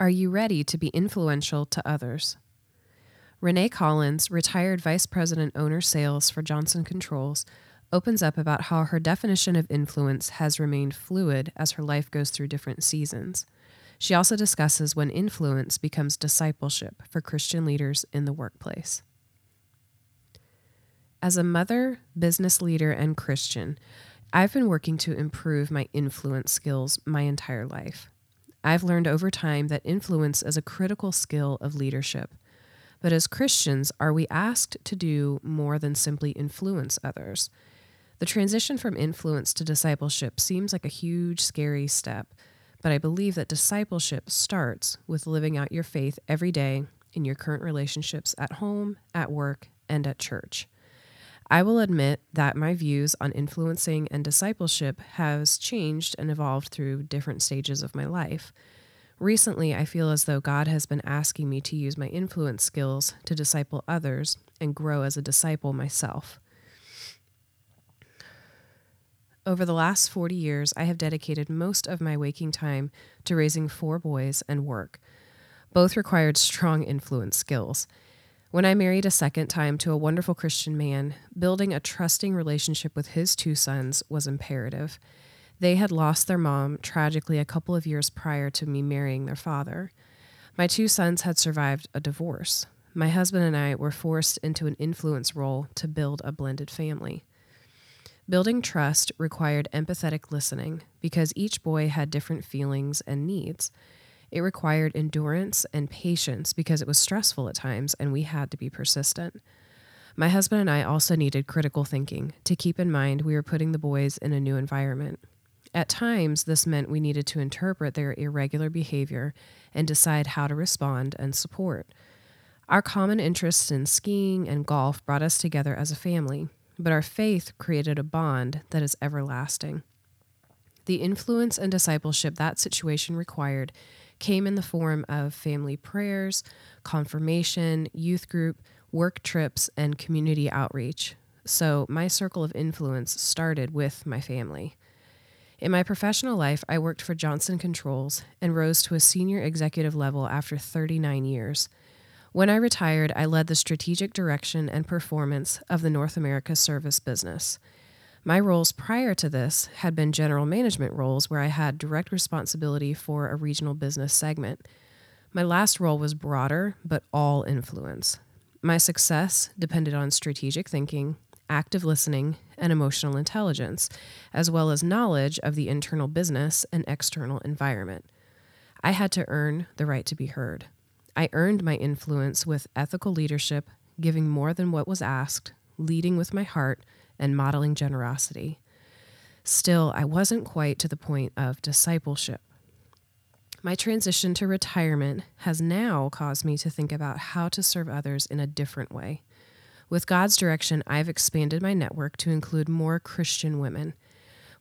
Are you ready to be influential to others? Renee Collins, retired vice president owner sales for Johnson Controls, opens up about how her definition of influence has remained fluid as her life goes through different seasons. She also discusses when influence becomes discipleship for Christian leaders in the workplace. As a mother, business leader, and Christian, I've been working to improve my influence skills my entire life. I've learned over time that influence is a critical skill of leadership. But as Christians, are we asked to do more than simply influence others? The transition from influence to discipleship seems like a huge, scary step, but I believe that discipleship starts with living out your faith every day in your current relationships at home, at work, and at church. I will admit that my views on influencing and discipleship has changed and evolved through different stages of my life. Recently, I feel as though God has been asking me to use my influence skills to disciple others and grow as a disciple myself. Over the last 40 years, I have dedicated most of my waking time to raising four boys and work. Both required strong influence skills. When I married a second time to a wonderful Christian man, building a trusting relationship with his two sons was imperative. They had lost their mom tragically a couple of years prior to me marrying their father. My two sons had survived a divorce. My husband and I were forced into an influence role to build a blended family. Building trust required empathetic listening because each boy had different feelings and needs. It required endurance and patience because it was stressful at times and we had to be persistent. My husband and I also needed critical thinking to keep in mind we were putting the boys in a new environment. At times, this meant we needed to interpret their irregular behavior and decide how to respond and support. Our common interests in skiing and golf brought us together as a family, but our faith created a bond that is everlasting. The influence and discipleship that situation required came in the form of family prayers, confirmation, youth group, work trips, and community outreach. So my circle of influence started with my family. In my professional life, I worked for Johnson Controls and rose to a senior executive level after 39 years. When I retired, I led the strategic direction and performance of the North America service business. My roles prior to this had been general management roles where I had direct responsibility for a regional business segment. My last role was broader, but all influence. My success depended on strategic thinking, active listening, and emotional intelligence, as well as knowledge of the internal business and external environment. I had to earn the right to be heard. I earned my influence with ethical leadership, giving more than what was asked, leading with my heart, and modeling generosity. Still, I wasn't quite to the point of discipleship. My transition to retirement has now caused me to think about how to serve others in a different way. With God's direction, I've expanded my network to include more Christian women.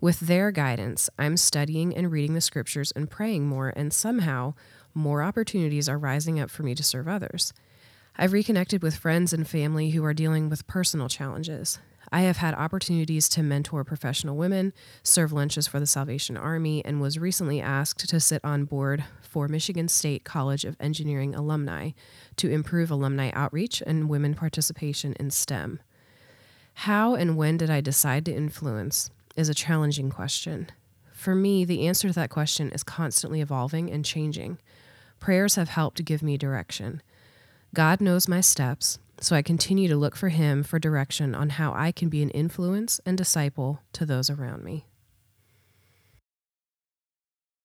With their guidance, I'm studying and reading the scriptures and praying more, and somehow more opportunities are rising up for me to serve others. I've reconnected with friends and family who are dealing with personal challenges. I have had opportunities to mentor professional women, serve lunches for the Salvation Army, and was recently asked to sit on board for Michigan State College of Engineering alumni to improve alumni outreach and women participation in STEM. How and when did I decide to influence is a challenging question. For me, the answer to that question is constantly evolving and changing. Prayers have helped give me direction. God knows my steps, so I continue to look for Him for direction on how I can be an influence and disciple to those around me.